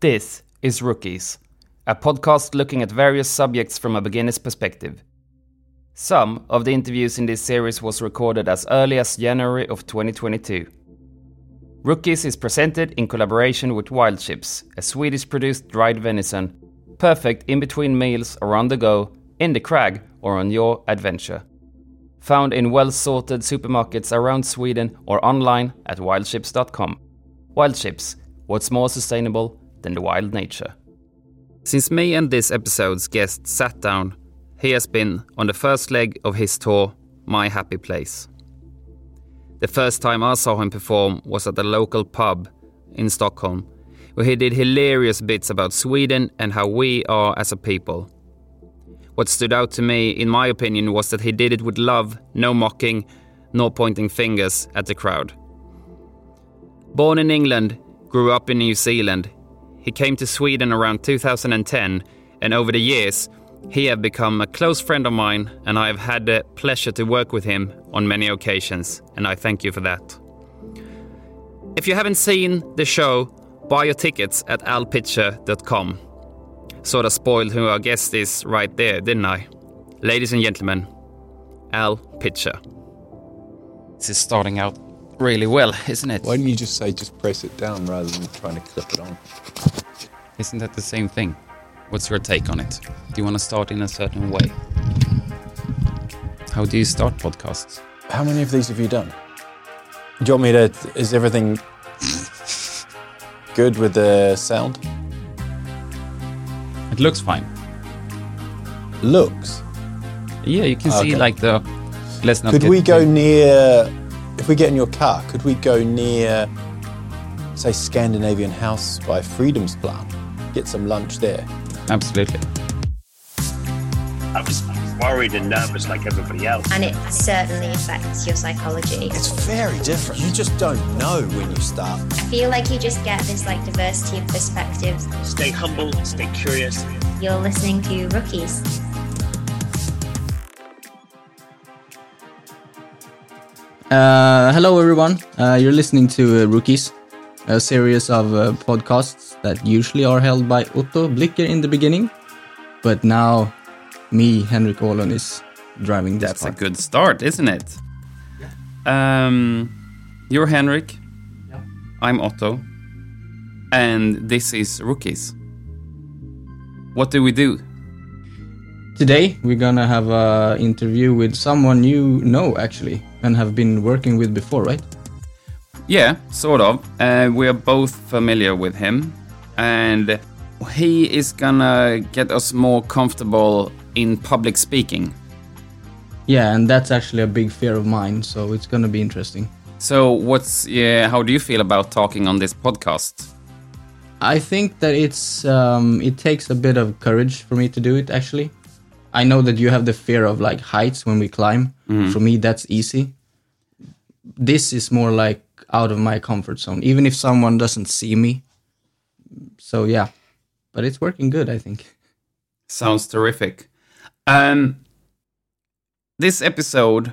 This is Rookies, a podcast looking at various subjects from a beginner's perspective. Some of the interviews in this series was recorded as early as January of 2022. Rookies is presented in collaboration with Wild Chips, a Swedish produced dried venison, perfect in between meals or on the go, in the crag, or on your adventure. Found in well sorted supermarkets around Sweden or online at wildchips.com. Wild Chips, what's more sustainable than the wild nature? Since me and this episode's guest sat down, he has been on the first leg of his tour, My Happy Place. The first time I saw him perform was at a local pub in Stockholm, where he did hilarious bits about Sweden and how we are as a people. What stood out to me, in my opinion, was that he did it with love, no mocking, nor pointing fingers at the crowd. Born in England, grew up in New Zealand, he came to Sweden around 2010, and over the years, he have become a close friend of mine, and I have had the pleasure to work with him on many occasions, and I thank you for that. If you haven't seen the show, buy your tickets at alpitcher.com. Sort of spoiled who our guest is right there, didn't I? Ladies and gentlemen, Al Pitcher. This is starting out really well, isn't it? Why didn't you just say just press it down rather than trying to clip it on? Isn't that the same thing? What's your take on it? Do you want to start in a certain way? How do you start podcasts? How many of these have you done? Do you want me to? Is everything good with the sound? It looks fine. Looks. Yeah, you can see Okay. like the. Let's not. Could get we go near? If we get in your car, could we go near, say, Scandinavian House by Fridhemsplan? Get some lunch there. Absolutely. I was worried and nervous like everybody else. and it certainly affects your psychology. It's very different. You just don't know when you start. I feel like you just get this like diversity of perspectives. Stay humble, stay curious. You're listening to Rookies. Uh, hello, everyone. Uh, you're listening to uh, Rookies, a series of uh, podcasts that usually are held by Otto Blucker in the beginning, but now me, Henrik Åhlund, is driving this That's a good start, isn't it? Yeah. Um, you're Henrik. Yeah. I'm Otto. And this is Rookies. What do we do? Today we're gonna have a interview with someone you know actually and have been working with before, right? Yeah, sort of. Uh, we are both familiar with him, and he is gonna get us more comfortable in public speaking. Yeah, and that's actually a big fear of mine, so it's gonna be interesting. So, what's yeah? How do you feel about talking on this podcast? I think that it's um, it takes a bit of courage for me to do it. Actually, I know that you have the fear of like heights when we climb. For me, that's easy. This is more like out of my comfort zone, even if someone doesn't see me. So yeah, but it's working good, I think. Sounds terrific. Um, this episode,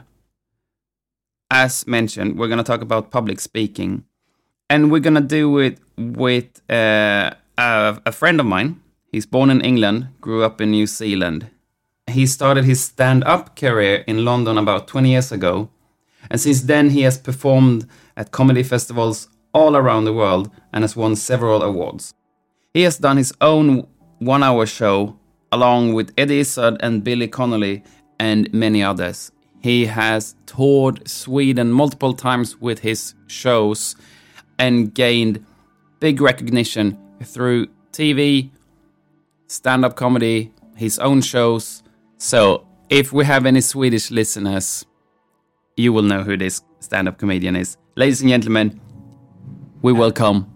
as mentioned, we're gonna talk about public speaking, and we're gonna do it with uh, a, a friend of mine. He's born in England, grew up in New Zealand. He started his stand-up career in London about 20 years ago, and since then he has performed at comedy festivals all around the world and has won several awards. He has done his own one hour show along with Eddie Izzard and Billy Connolly and many others. He has toured Sweden multiple times with his shows and gained big recognition through TV, stand up comedy, his own shows. So, if we have any Swedish listeners, you will know who this stand up comedian is. Ladies and gentlemen, we welcome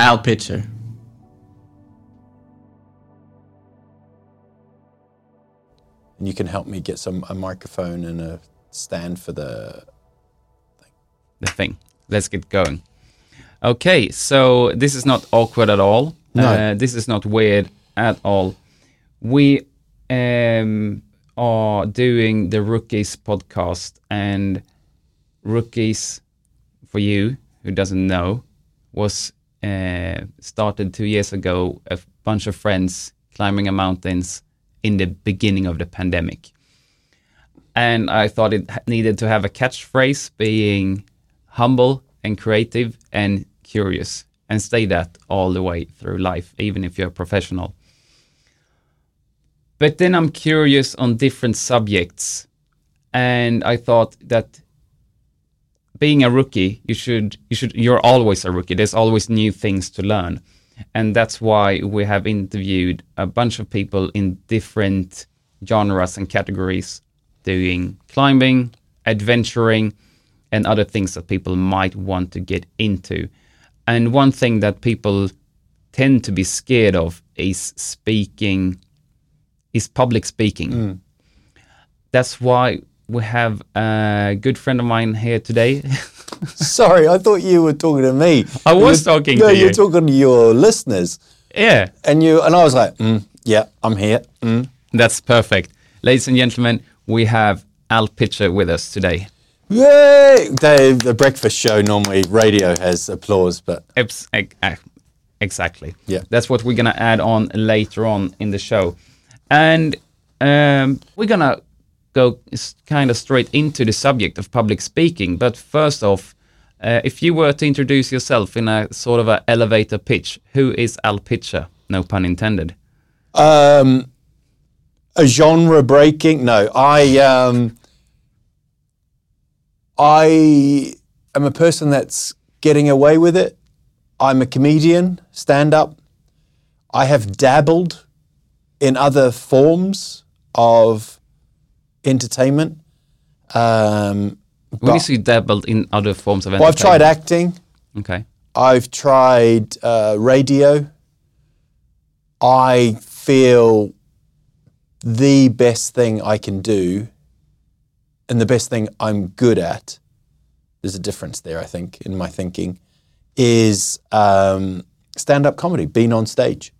Al Pitcher. And you can help me get some a microphone and a stand for the. the thing. Let's get going. Okay, so this is not awkward at all. No. Uh, this is not weird at all. We um, are doing the Rookies podcast, and Rookies, for you who doesn't know, was uh, started two years ago. a bunch of friends climbing a mountains in the beginning of the pandemic, and I thought it needed to have a catchphrase being humble and creative and curious, and stay that all the way through life, even if you're a professional. But then I'm curious on different subjects, and I thought that being a rookie, you should you should you're always a rookie. There's always new things to learn, and that's why we have interviewed a bunch of people in different genres and categories, doing climbing, adventuring, and other things that people might want to get into. And one thing that people tend to be scared of is speaking, is public speaking. That's why we have a good friend of mine here today. Sorry, I thought you were talking to me. I was You're- talking no, to you're you. talking to your listeners, yeah, and you and I was like, mm, "Yeah, I'm here." Mm. that's perfect. Ladies and gentlemen, we have Al Pitcher with us today. Yay! The, the breakfast show normally radio has applause, but Ex- ex- ex- Exactly. Yeah. That's what we're gonna add on later on in the show, and um, we're gonna go kind of straight into the subject of public speaking. But first off, uh, if you were to introduce yourself in a sort of an elevator pitch, who is Al Pitcher? No pun intended. um, a genre breaking. No, I um, I am a person that's getting away with it. I'm a comedian, stand up. I have dabbled in other forms of entertainment. Um, When you say dabbled in other forms of entertainment, well, I've tried acting. Okay. I've tried uh, radio. I feel the best thing I can do and the best thing I'm good at, there's a difference there, I think, in my thinking, is um, stand up comedy, being on stage.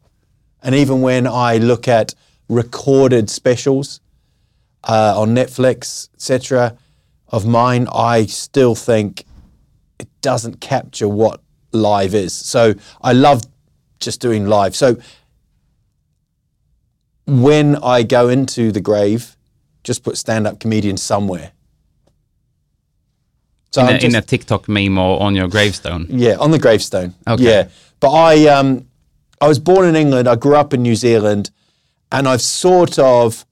And even when I look at recorded specials uh, on Netflix, etc., of mine, I still think it doesn't capture what live is. So I love just doing live. So when I go into the grave, just put stand up comedian somewhere. So In a, in a TikTok meme or on your gravestone. yeah, on the gravestone. Okay. Yeah, but I um, I was born in England. I grew up in New Zealand, and I've sort of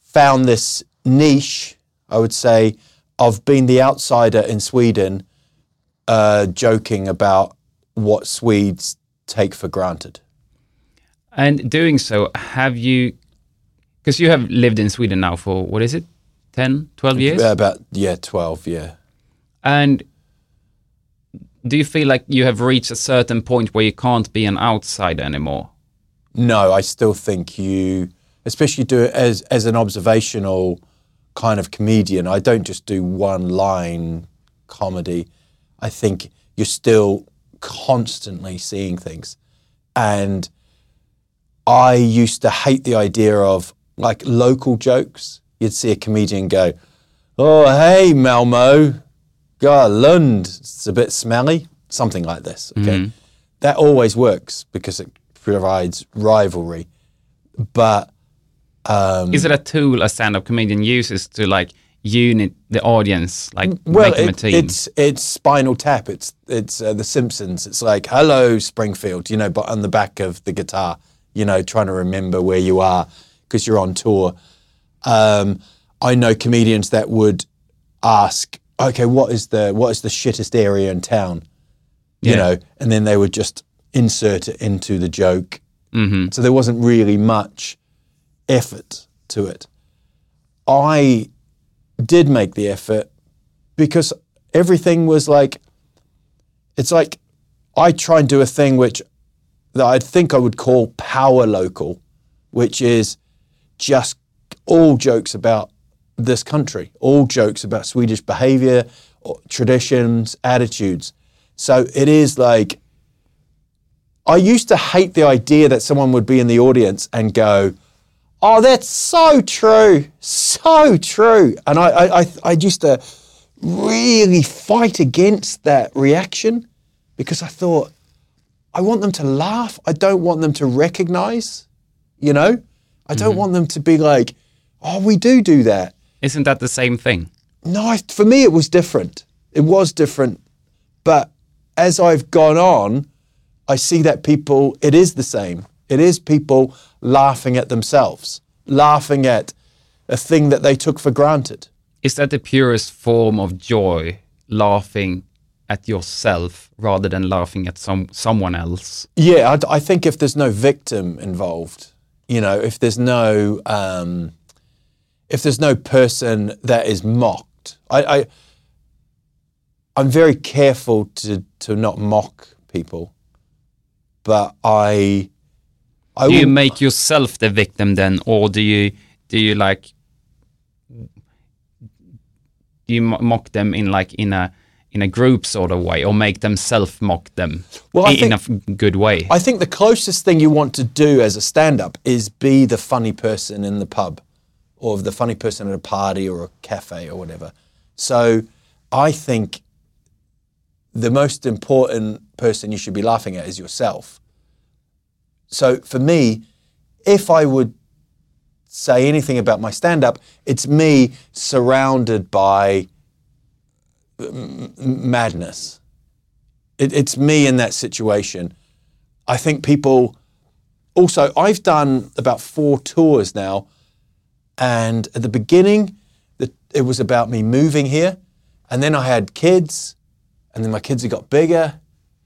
found this niche. I would say of being the outsider in Sweden, uh, joking about what Swedes take for granted. And doing so, have you, because you have lived in Sweden now for, what is it, 10, 12 years? Uh, About yeah, twelve. Yeah. And do you feel like you have reached a certain point where you can't be an outsider anymore? No, I still think you, especially do it as as an observational kind of comedian. I don't just do one line comedy. I think you're still constantly seeing things, and I used to hate the idea of like local jokes. You'd see a comedian go, "Oh, hey, Malmo, God, Lund, it's a bit smelly," something like this. Okay, that always works because it provides rivalry. But um, Is it a tool a stand-up comedian uses to like unit the audience, like well, make them a it- team? it's it's Spinal Tap. It's it's uh, The Simpsons. It's like hello Springfield, you know, but on the back of the guitar, you know, trying to remember where you are because you're on tour. Um, I know comedians that would ask, okay, what is the what is the shittest area in town, you Yeah. know, and then they would just insert it into the joke. Mhm. So there wasn't really much effort to it. I did make the effort because everything was like it's like I try and do a thing which that I think I would call power local, which is just all jokes about this country, all jokes about Swedish behavior, traditions, attitudes. So it is like I used to hate the idea that someone would be in the audience and go, "Oh, that's so true, so true," and I, I, I, used to really fight against that reaction because I thought I want them to laugh. I don't want them to recognize, you know? I don't mm-hmm. want them to be like, oh, we do do that. Isn't that the same thing? No, I, for me, it was different. It was different. But as I've gone on, I see that people, it is the same. It is people laughing at themselves, laughing at a thing that they took for granted. Is that the purest form of joy, laughing at yourself rather than laughing at some someone else? Yeah, I, I think if there's no victim involved, you know, if there's no um, if there's no person that is mocked, I, I I'm very careful to to not mock people, but I I Do you will- make yourself the victim then, or do you do you like do you mock them in like in a in a group sort of way, or make them self mock them Well, in a think- f- good way? I think the closest thing you want to do as a stand up is be the funny person in the pub or the funny person at a party or a cafe or whatever. So I think the most important person you should be laughing at is yourself. So for me, if I would say anything about my stand up, it's me surrounded by m- m- madness. It, it's me in that situation. I think people also, I've done about four tours now. And at the beginning, it was about me moving here. And then I had kids. And then my kids have got bigger.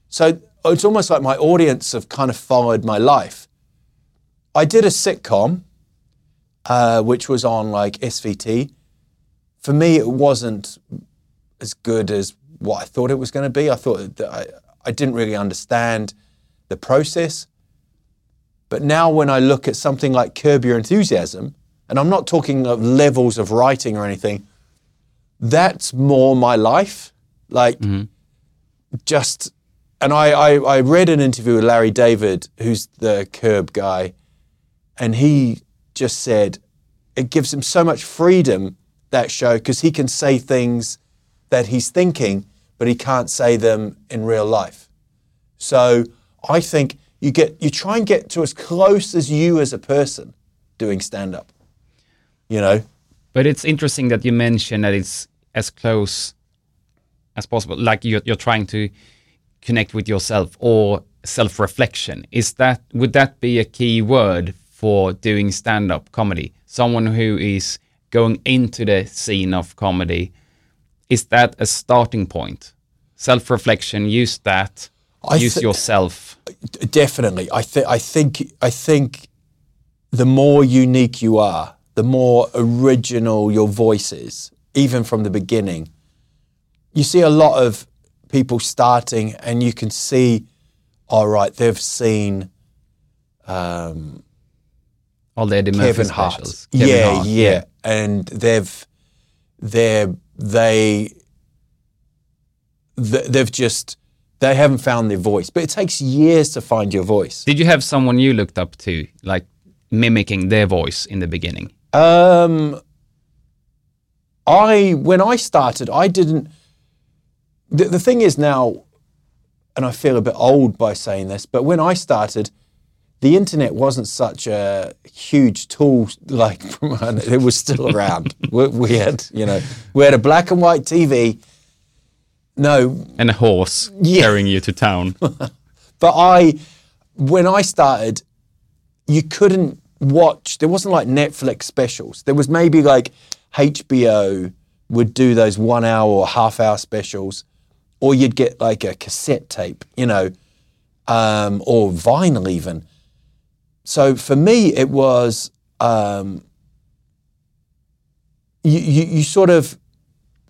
So it's almost like my audience have kind of followed my life. I did a sitcom, uh, which was on like SVT. For me, it wasn't as good as what I thought it was going to be. I thought that I, I didn't really understand the process. But now, when I look at something like Curb Your Enthusiasm, and I'm not talking of levels of writing or anything, that's more my life. Like, mm-hmm. just, and I, I, I read an interview with Larry David, who's the Curb guy, and he just said it gives him so much freedom, that show, because he can say things that he's thinking, but he can't say them in real life. So I think you get you try and get to as close as you as a person doing stand up. You know? But it's interesting that you mentioned that it's as close as possible. Like you're, you're trying to connect with yourself or self-reflection. Is that would that be a key word for doing stand-up comedy? Someone who is going into the scene of comedy, is that a starting point? Self-reflection. Use that. I use thi- yourself. Definitely. I think I think I think the more unique you are, the more original your voice is, even from the beginning. You see a lot of people starting and you can see, all right, they've seen um, All the Eddie Murphy Kevin Hart. specials. Kevin yeah, Hart, yeah, And they've they're they they've just they haven't found their voice. But it takes years to find your voice. Did you have someone you looked up to, like mimicking their voice in the beginning? Um, I when I started, I didn't. The, the thing is now, and I feel a bit old by saying this, but when I started, the internet wasn't such a huge tool. Like it was still around. we, we had, you know, we had a black and white TV. No, And a horse Yeah. carrying you to town. But I, when I started, you couldn't watch. There wasn't like Netflix specials. There was maybe like HBO would do those one hour or half hour specials, or you'd get like a cassette tape, you know, um, or vinyl even. So for me, it was um, you, you, you sort of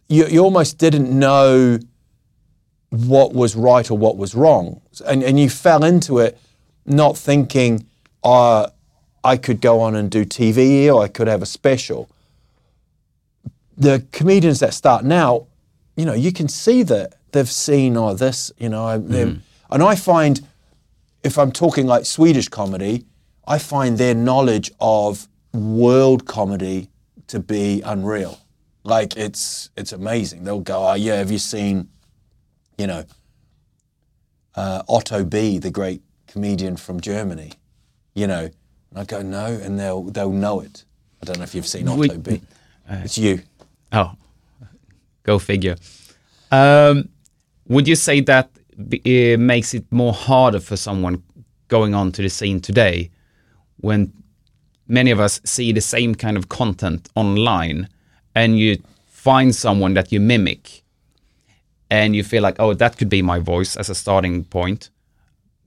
you, you almost didn't know what was right or what was wrong. And, and you fell into it not thinking, uh, I could go on and do TV or I could have a special. The comedians that start now, you know, you can see that they've seen, oh, this, you know, they've- and I find if I'm talking like Swedish comedy, I find their knowledge of world comedy to be unreal. Like it's it's amazing. They'll go, oh yeah, have you seen, you know, uh, Otto B, the great comedian from Germany, you know, and I go, no, and they'll they'll know it. I don't know if you've seen Otto We- B. It's you. Oh, go figure. Um, would you say that it makes it more harder for someone going on to the scene today when many of us see the same kind of content online and you find someone that you mimic and you feel like, oh, that could be my voice as a starting point.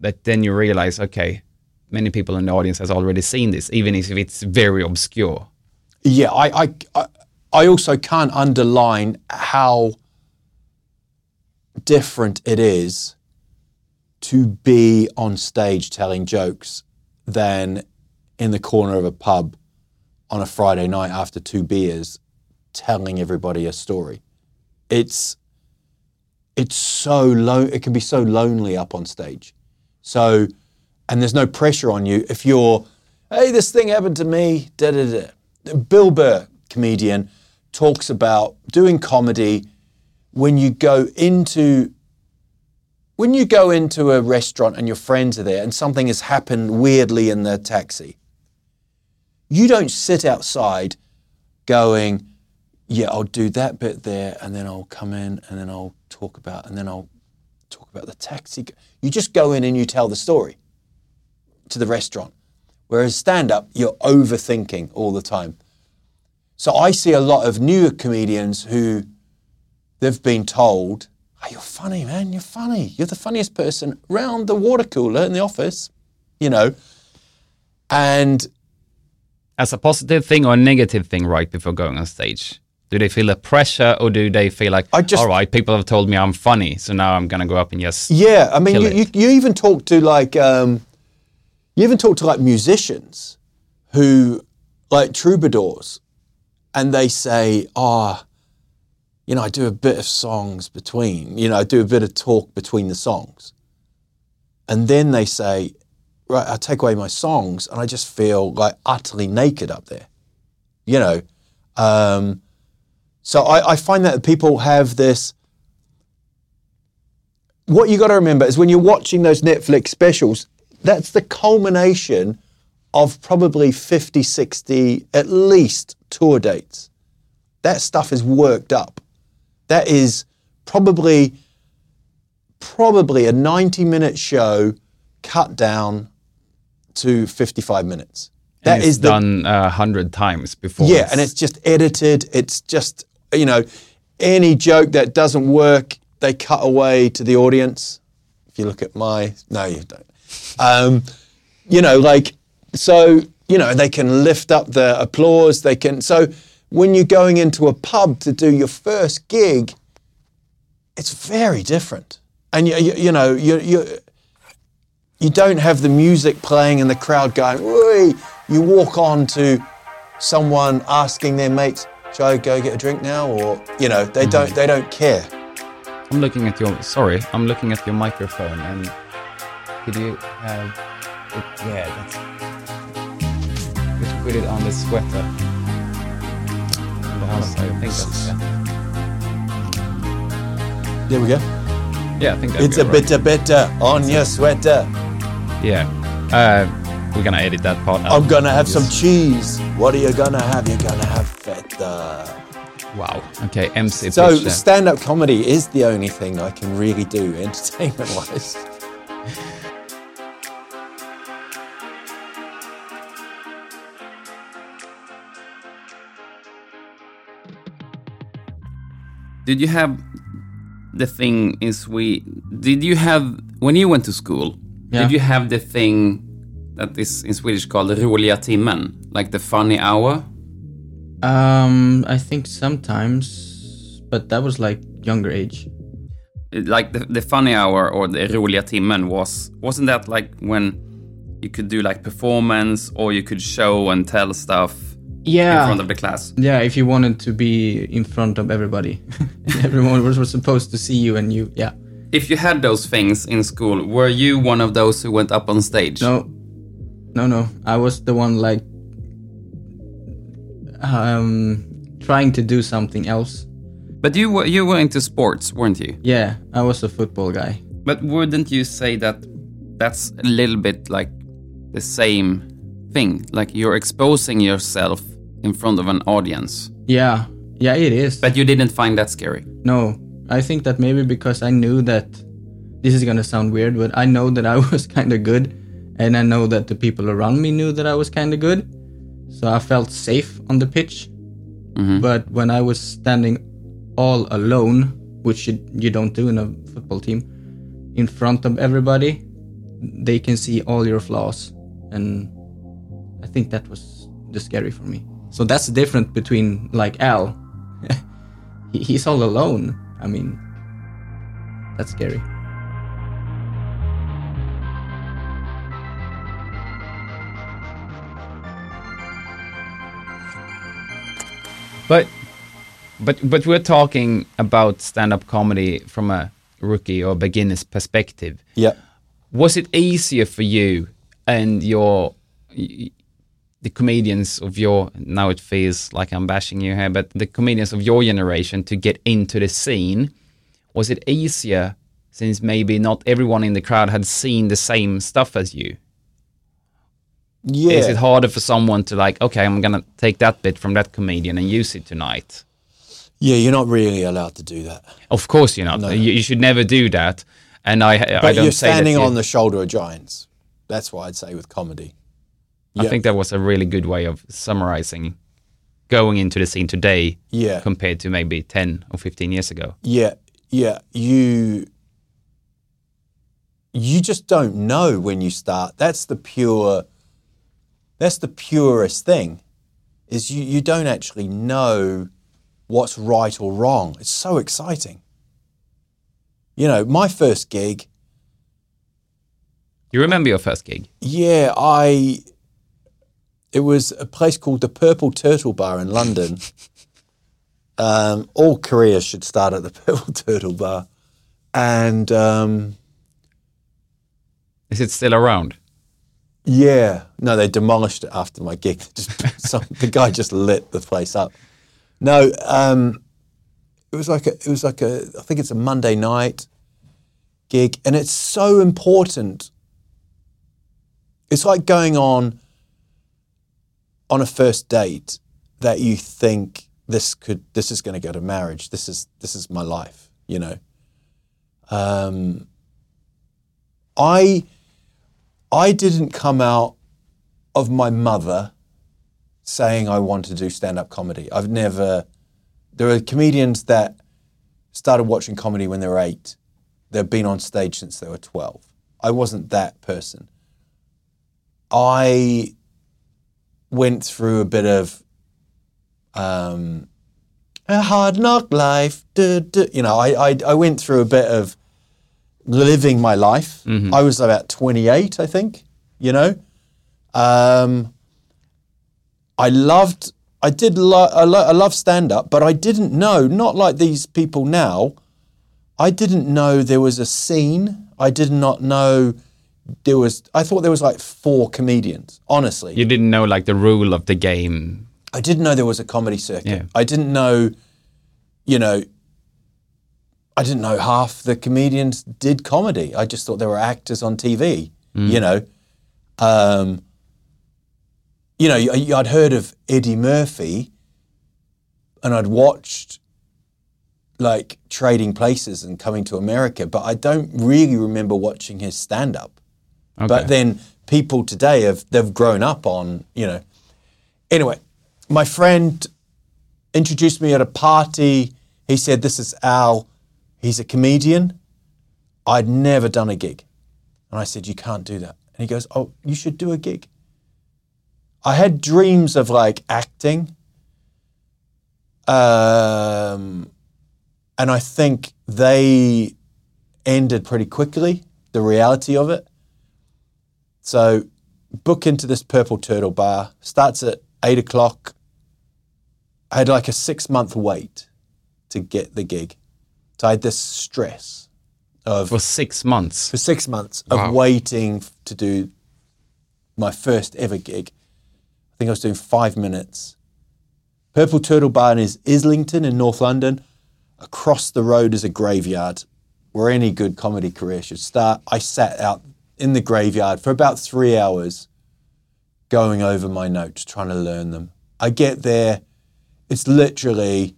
But then you realize, okay, many people in the audience has already seen this, even if it's very obscure. Yeah, I, I, I, also can't underline how different it is to be on stage telling jokes than in the corner of a pub on a Friday night after two beers telling everybody a story. It's it's so low it can be so lonely up on stage. So and there's no pressure on you if you're hey this thing happened to me da da da. Bill burr comedian talks about doing comedy when you go into when you go into a restaurant and your friends are there and something has happened weirdly in the taxi. You don't sit outside going yeah i'll do that bit there and then i'll come in and then i'll talk about and then i'll talk about the taxi. You just go in and you tell the story to the restaurant. Whereas stand up, you're overthinking all the time. So I see a lot of newer comedians who they've been told, oh, you're funny, man, you're funny. You're the funniest person around the water cooler in the office, you know. And as a positive thing or a negative thing right before going on stage? Do they feel a pressure or do they feel like, I just- all right, people have told me I'm funny, so now I'm going to go up and just. Yeah, I mean, you, you, you even talk to like, um, you even talk to like musicians who, like troubadours, and they say, oh, you know, I do a bit of songs between, you know, I do a bit of talk between the songs. And then they say, right, I take away my songs and I just feel like utterly naked up there, you know. Um, so I, I find that people have this, what you got to remember is when you're watching those Netflix specials, that's the culmination of probably 50, 60, at least tour dates. That stuff is worked up. That is probably probably a 90 minute show cut down to 55 minutes. That it's is the done a hundred times before. yeah, and it's just edited. It's just you know, any joke that doesn't work, they cut away to the audience. If you look at my, no, you don't. Um, you know, like so, you know, they can lift up the applause. They can so when you're going into a pub to do your first gig, it's very different, and you you, you know you you you don't have the music playing and the crowd going, you walk on to someone asking their mates, "Shall I go get a drink now?" Or you know, they don't they don't care. I'm looking at your. Sorry, I'm looking at your microphone, and could you have? It, yeah, that's. Put it on the sweater? On the outside, I think that's. Yeah, There we go. yeah I think that's. It's a bit bitter bitter on your sweater. Yeah. Uh, we're gonna edit that part out. I'm gonna have some cheese. What are you gonna have? You're gonna have feta. Wow. Okay, MC. So stand-up comedy is the only thing I can really do entertainment-wise. Did you have the thing in Sweden? Did you have when you went to school? Yeah. Did you have the thing that is in Swedish called roliga timmen, like the funny hour? Um, I think sometimes, but that was like younger age. Like the, the funny hour or the roliga timmen was wasn't that like when you could do like performance or you could show and tell stuff in Yeah, front of the class? yeah. If you wanted to be in front of everybody, everyone was, was supposed to see you, and you, yeah. If you had those things in school, were you one of those who went up on stage? No, no, no. I was the one like um trying to do something else. But you were you were into sports, weren't you? Yeah, I was a football guy. But wouldn't you say that that's a little bit like the same thing? Like you're exposing yourself in front of an audience. Yeah, yeah, it is. But you didn't find that scary. No, I think that maybe because I knew that this is gonna sound weird, but I know that I was kind of good, and I know that the people around me knew that I was kind of good, so I felt safe on the pitch. Mm-hmm. But when I was standing all alone, which you, you don't do in a football team, in front of everybody, they can see all your flaws, and I think that was the scary for me. So that's different between like Al. he, he's all alone. I mean, that's scary. But but but we're talking about stand-up comedy from a rookie or beginner's perspective. Yeah. Was it easier for you and your y- the comedians of your now it feels like I'm bashing you here, but the comedians of your generation to get into the scene? Was it easier since maybe not everyone in the crowd had seen the same stuff as you? Yeah. Is it harder for someone to like, okay, I'm gonna take that bit from that comedian and use it tonight? yeah, you're not really allowed to do that. Of course you're not. No. You, you should never do that. And I, I But don't you're standing on the shoulder of giants. That's what I'd say with comedy. I think that was a really good way of summarizing going into the scene today Yeah. compared to maybe 10 or 15 years ago. Yeah, yeah. You you just don't know when you start. That's the pure that's the purest thing. Is you, you don't actually know what's right or wrong. It's so exciting. You know, my first gig, You remember your first gig? yeah, I it was a place called the Purple Turtle Bar in London. um, all careers should start at the Purple Turtle Bar. And um, Is it still around? Yeah, no, they demolished it after my gig. Just some, the guy just lit the place up. No, um, it was like a, it was like a, I think it's a Monday night gig, and it's so important. It's like going on on a first date that you think this could, this is going to go to marriage. This is this is my life, you know. Um, I. I didn't come out of my mother saying I want to do stand up comedy. I've never. There are comedians that started watching comedy when they were eight. They've been on stage since they were 12. I wasn't that person. I went through a bit of um, a hard knock life. duh, duh. You know, I, I, I went through a bit of living my life. I was about 28, I think, you know. Um, I loved, I did, lo- I, lo- I love stand up, but I didn't know, not like these people now, I didn't know there was a scene. I did not know there was, I thought there was like four comedians, honestly. You didn't know like the rule of the game. I didn't know there was a comedy circuit. Yeah. I didn't know, you know, I didn't know half the comedians did comedy. I just thought they were actors on TV, you know. Um, you know, I'd heard of Eddie Murphy and I'd watched like Trading Places and Coming to America, but I don't really remember watching his stand up. Okay. But then people today have they've grown up on, you know. Anyway, my friend introduced me at a party. He said, This is Al. He's a comedian. I'd never done a gig. And I said, You can't do that. And he goes, Oh, you should do a gig. I had dreams of like acting. Um, and I think they ended pretty quickly, the reality of it. So book into this Purple Turtle bar, starts at eight o'clock. I had like a six month wait to get the gig. So I had this stress of For six months. for six months of Wow. waiting to do my first ever gig. I think I was doing five minutes. Purple Turtle Bar is Islington in North London. Across the road is a graveyard where any good comedy career should start. I sat out in the graveyard for about three hours, going over my notes, trying to learn them. I get there, it's literally,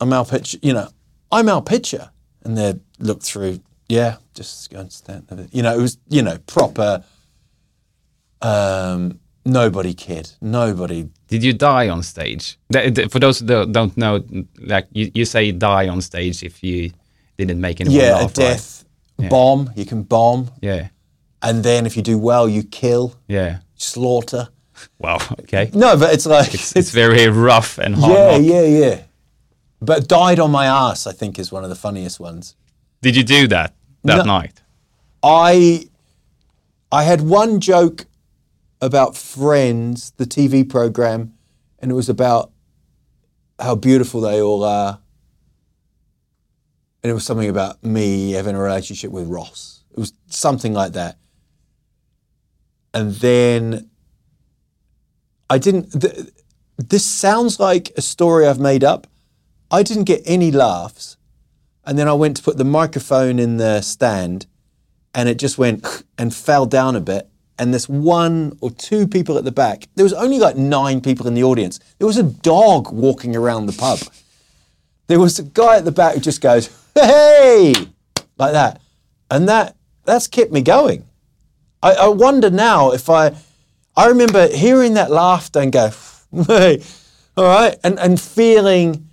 I'm Al Pitcher, you know, I'm Al Pitcher, and they look through. Yeah, just go and stand. You know, it was you know proper. Um, nobody cared. Nobody Did you die on stage? For those that don't know, like you, you say die on stage if you didn't make anyone yeah, laugh. a right? Death bomb. You can bomb, Yeah, and then if you do well, you kill, yeah. slaughter. Wow. Okay. No, but it's like It's, it's very rough and hard. yeah, knock. yeah, yeah. But died on my ass. I think is one of the funniest ones. Did you do that that No. night? I I had one joke about Friends, the TV program, and it was about how beautiful they all are. And it was something about me having a relationship with Ross. It was something like that. And then I didn't. Th- this sounds like a story I've made up. I didn't get any laughs. And then I went to put the microphone in the stand and it just went and fell down a bit. And this one or two people at the back, there was only like nine people in the audience. There was a dog walking around the pub. There was a guy at the back who just goes, hey, like that. And that that's kept me going. I, I wonder now if I, I remember hearing that laughter and go, hey, all right, and, and feeling.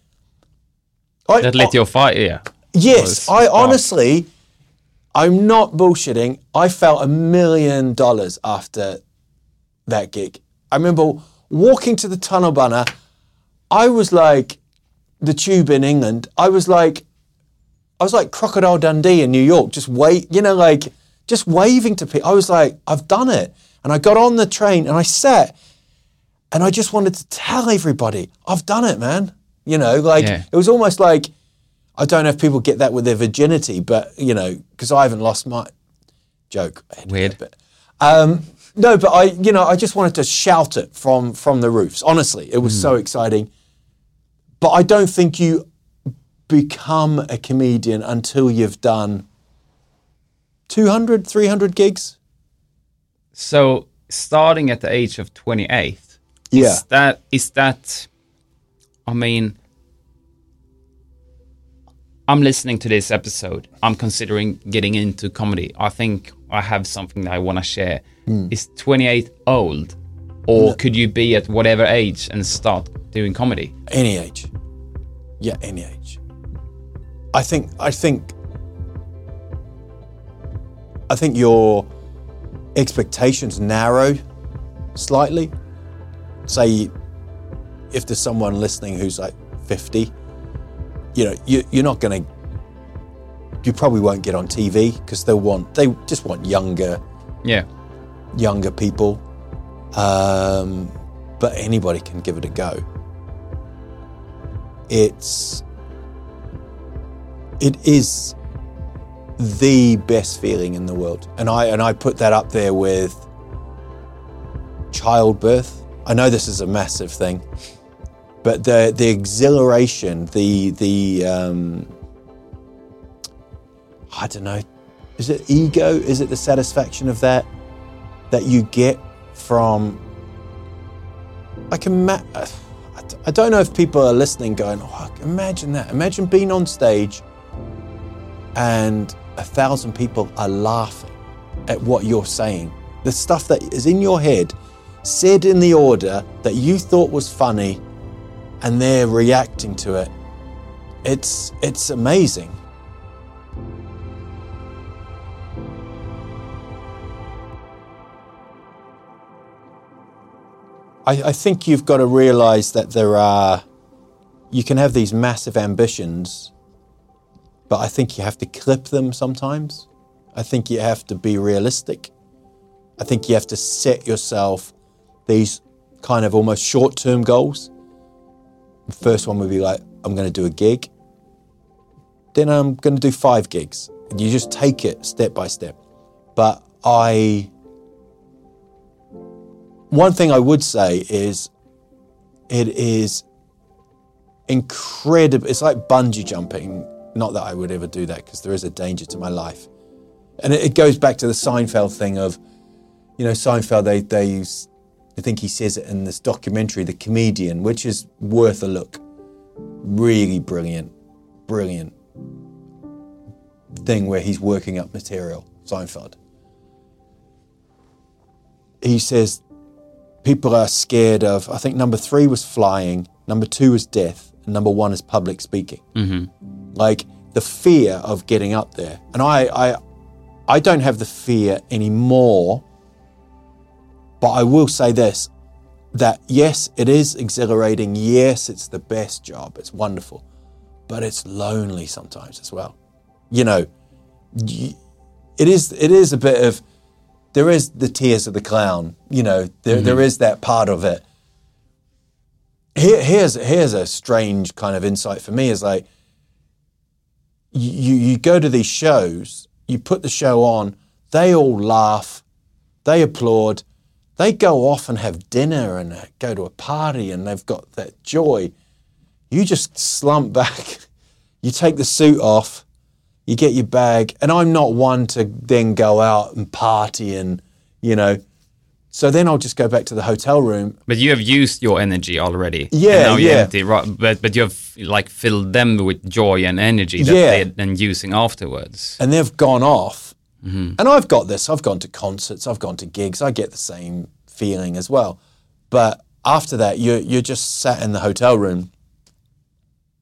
I, That lit your fire. Yeah. Yes, I honestly, I'm not bullshitting. I felt a million dollars after that gig. I remember walking to the tunnelbana. I was like the tube in England. I was like, I was like Crocodile Dundee in New York, just wait, you know, like just waving to people. I was like, I've done it. And I got on the train and I sat and I just wanted to tell everybody, I've done it, man. You know, like Yeah. it was almost like, I don't know if people get that with their virginity, but you know, because I haven't lost my joke. I had to Weird. But. Um, no, but I, you know, I just wanted to shout it from from the roofs. Honestly, it was so exciting. But I don't think you become a comedian until you've done 200, 300 gigs. So starting at the age of 28, Yeah. is that is that? I mean, I'm listening to this episode. I'm considering getting into comedy. I think I have something that I want to share. Hmm. Is 28 old, or could you be at whatever age and start doing comedy? Any age. Yeah, any age. I think I think I think your expectations narrow slightly. Say if there's someone listening who's like 50, you know, you, you're not going to you probably won't get on TV because they'll want they just want younger Yeah. younger people. Um, but anybody can give it a go. It's it is the best feeling in the world, and I and I put that up there with childbirth. I know this is a massive thing, but the the exhilaration, the the um, I don't know, is it ego? Is it the satisfaction of that that you get from? I can. Ma- I don't know if people are listening, going, "Oh, imagine that! Imagine being on stage, and a thousand people are laughing at what you're saying. The stuff that is in your head, said in the order that you thought was funny, and they're reacting to it. It's it's amazing." I, I think you've got to realize that there are, you can have these massive ambitions, but I think you have to clip them sometimes. I think you have to be realistic. I think you have to set yourself these kind of almost short term goals. The first one would be like, I'm going to do a gig. Then I'm going to do five gigs. And you just take it step by step. But I, one thing I would say is it is incredible. It's like bungee jumping. Not that I would ever do that because there is a danger to my life. And it, it goes back to the Seinfeld thing of, you know, Seinfeld, they, they use, I think he says it in this documentary, The Comedian, which is worth a look. Really brilliant, brilliant thing where he's working up material, Seinfeld. He says people are scared of, I think number three was flying, number two was death, and number one is public speaking. Mm-hmm. Like the fear of getting up there. And I, I, I don't have the fear anymore, but I will say this that yes, it is exhilarating. Yes, it's the best job. It's wonderful, but it's lonely sometimes as well. You know, it is, it is a bit of, there is the tears of the clown. You know, there, there mm-hmm. is that part of it. Here, here's here's a strange kind of insight for me. Is like you you go to these shows, you put the show on, they all laugh, they applaud, they go off and have dinner and go to a party, and they've got that joy. You just slump back, you take the suit off, you get your bag, and I'm not one to then go out and party and you know. So then I'll just go back to the hotel room But you have used your energy already. Yeah, and now you're yeah. empty, right? But but you have like filled them with joy and energy that Yeah. they're then using afterwards. and they've gone off. Mm-hmm. And I've got this. I've gone to concerts. I've gone to gigs. I get the same feeling as well. But after that, you're you're just sat in the hotel room,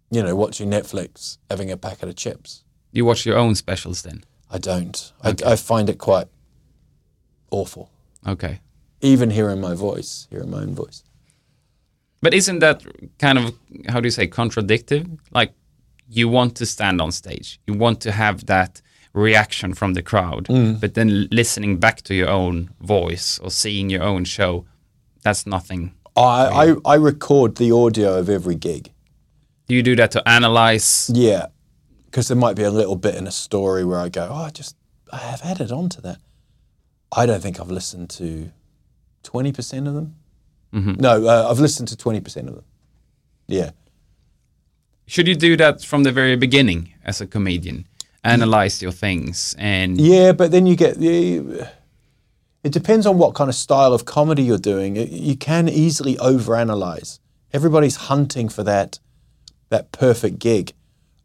you know, watching Netflix, having a packet of chips. You watch your own specials then. I don't. I, I find it quite awful. Okay. Even hearing my voice, hearing my own voice. But isn't that kind of how do you say contradictive? Like you want to stand on stage, you want to have that reaction from the crowd, mm. but then listening back to your own voice or seeing your own show, that's nothing. I, I, I record the audio of every gig. Do you do that to analyze? Yeah, because there might be a little bit in a story where I go, oh, I just I have added on to that. I don't think I've listened to twenty percent of them. No, uh, I've listened to twenty percent of them. Yeah, Should you do that from the very beginning as a comedian? Analyze your things and yeah, but then you get the. It depends on what kind of style of comedy you're doing. You can easily overanalyze. Everybody's hunting for that that perfect gig.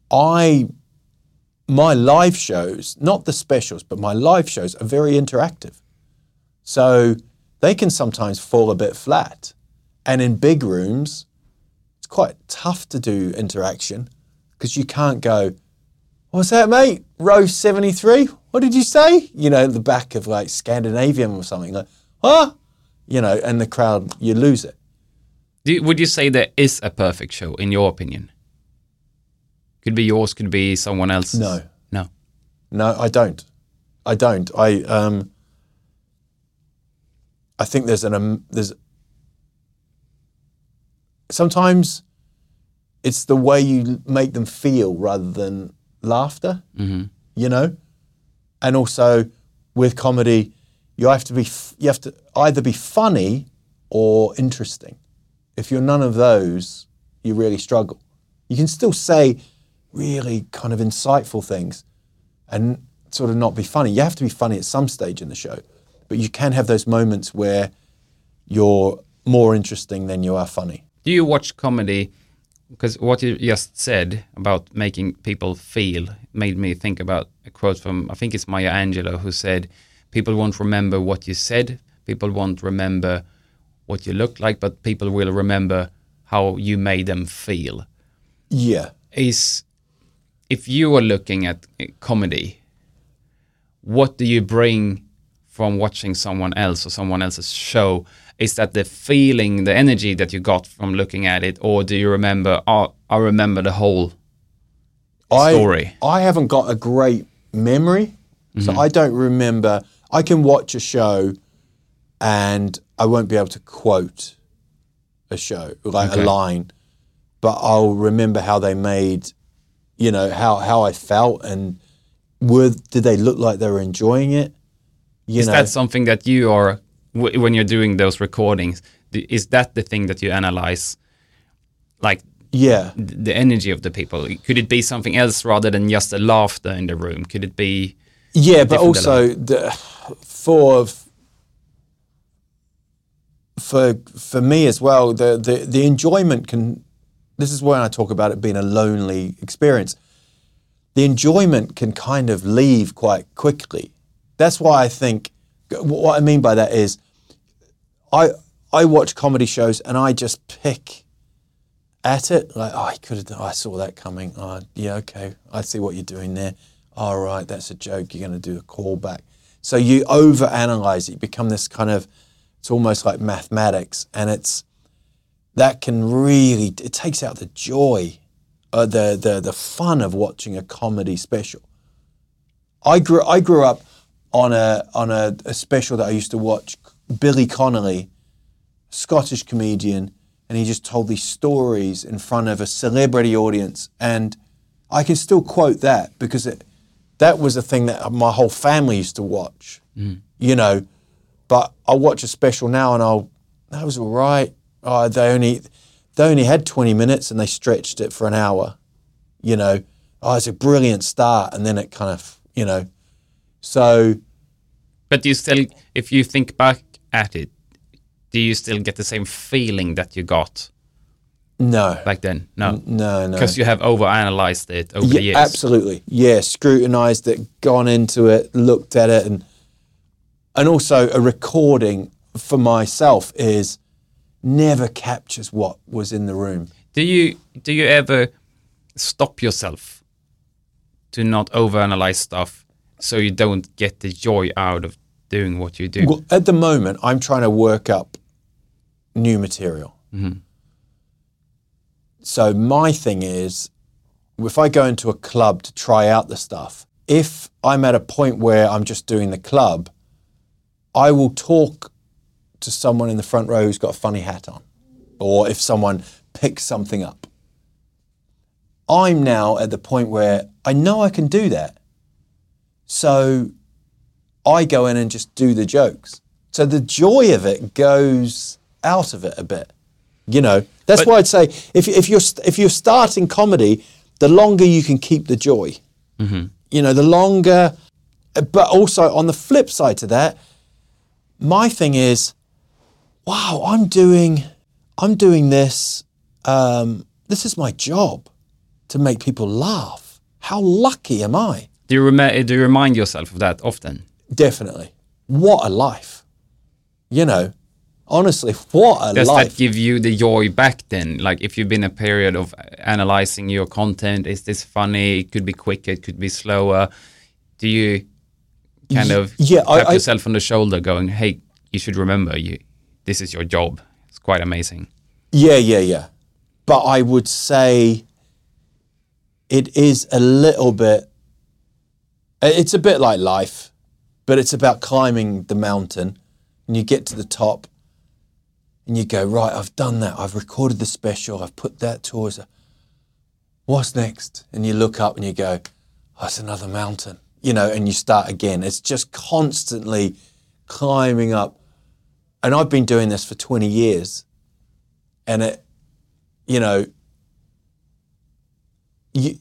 I my live shows, not the specials, but my live shows are very interactive. So they can sometimes fall a bit flat. And in big rooms, it's quite tough to do interaction because you can't go, What's that, mate? Row 73? What did you say? You know, the back of like Scandinavian or something like, huh? You know, and the crowd, you lose it. You- would you say there is a perfect show in your opinion? Could be yours, could be someone else's. No. No. No, I don't. I don't. I um. I think there's an um, there's. Sometimes, it's the way you make them feel rather than laughter. Mm-hmm. You know, and also with comedy, you have to be you have to either be funny or interesting. If you're none of those, you really struggle. You can still say really kind of insightful things and sort of not be funny. You have to be funny at some stage in the show, but you can have those moments where you're more interesting than you are funny. Do you watch comedy? Because what you just said about making people feel made me think about a quote from, I think it's Maya Angelou, who said, People won't remember what you said, people won't remember what you looked like, but people will remember how you made them feel. Yeah. Is if you are looking at comedy, what do you bring from watching someone else or someone else's show? Is that the feeling, the energy that you got from looking at it, or do you remember? Oh, I remember the whole story. I, I haven't got a great memory, so mm-hmm. I don't remember. I can watch a show and I won't be able to quote a show, like Okay. a line, but I'll remember how they made, you know, how, how I felt and were, did they look like they were enjoying it? You Is know, that something that you are w- when you're doing those recordings? th- Is that the thing that you analyze? Like, Yeah. th- the energy of the people? Could it be something else rather than just the laughter in the room? Could it be Yeah, but also the, for for for me as well, the, the the enjoyment can. This is when I talk about it being a lonely experience. The enjoyment can kind of leave quite quickly. That's why I think what I mean by that is, I I watch comedy shows and I just pick at it. Like oh I could have I saw that coming. Oh yeah okay. I see what you're doing there. All right that's a joke. You're going to do a callback. So you overanalyze it. You become this kind of it's almost like mathematics and it's that can really it takes out the joy uh, the the the fun of watching a comedy special. I grew I grew up on a on a, a special that I used to watch Billy Connolly Scottish comedian, and he just told these stories in front of a celebrity audience. And I can still quote that because it, that was a thing that my whole family used to watch, mm. you know. But I'll watch a special now and I'll, that was all right. Oh, they only, they only had 20 minutes and they stretched it for an hour, you know. Oh, it's a brilliant start. And then it kind of, you know, so But do you still, if you think back at it, do you still get the same feeling that you got no, back then? No, no, no. because you have overanalyzed it over Yeah, the years. absolutely. Yeah, scrutinized it, gone into it, looked at it, and and also a recording for myself is never captures what was in the room. Do you do you ever stop yourself to not overanalyze stuff so you don't get the joy out of doing what you do? Well, at the moment, I'm trying to work up new material. Mm-hmm. So my thing is, if I go into a club to try out the stuff, if I'm at a point where I'm just doing the club, I will talk to someone in the front row who's got a funny hat on, or if someone picks something up. I'm now at the point where I know I can do that. So I go in and just do the jokes. So the joy of it goes out of it a bit. You know, that's But- why I'd say if, if you're if you're starting comedy, the longer you can keep the joy. You know, the longer. But also on the flip side to that, my thing is, wow, I'm doing, I'm doing this. Um, this is my job, to make people laugh. How lucky am I? Do you rem- do you remind yourself of that often? Definitely. What a life. You know, honestly, what a Does life. Does that give you the joy back then? Like if you've been a period of analyzing your content, is this funny? It could be quicker, it could be slower. Do you kind of yeah, tap I- yourself on the shoulder, going, "Hey, you should remember, you this is your job." It's quite amazing. yeah, yeah, yeah. But I would say it is a little bit, Uh, it's a bit like life, but it's about climbing the mountain and you get to the top and you go, right, I've done that. I've recorded the special. I've put that towards a, what's next? And you look up and you go, oh, it's another mountain, you know, and you start again. It's just constantly climbing up. And I've been doing this for 20 years. And it, you know, you,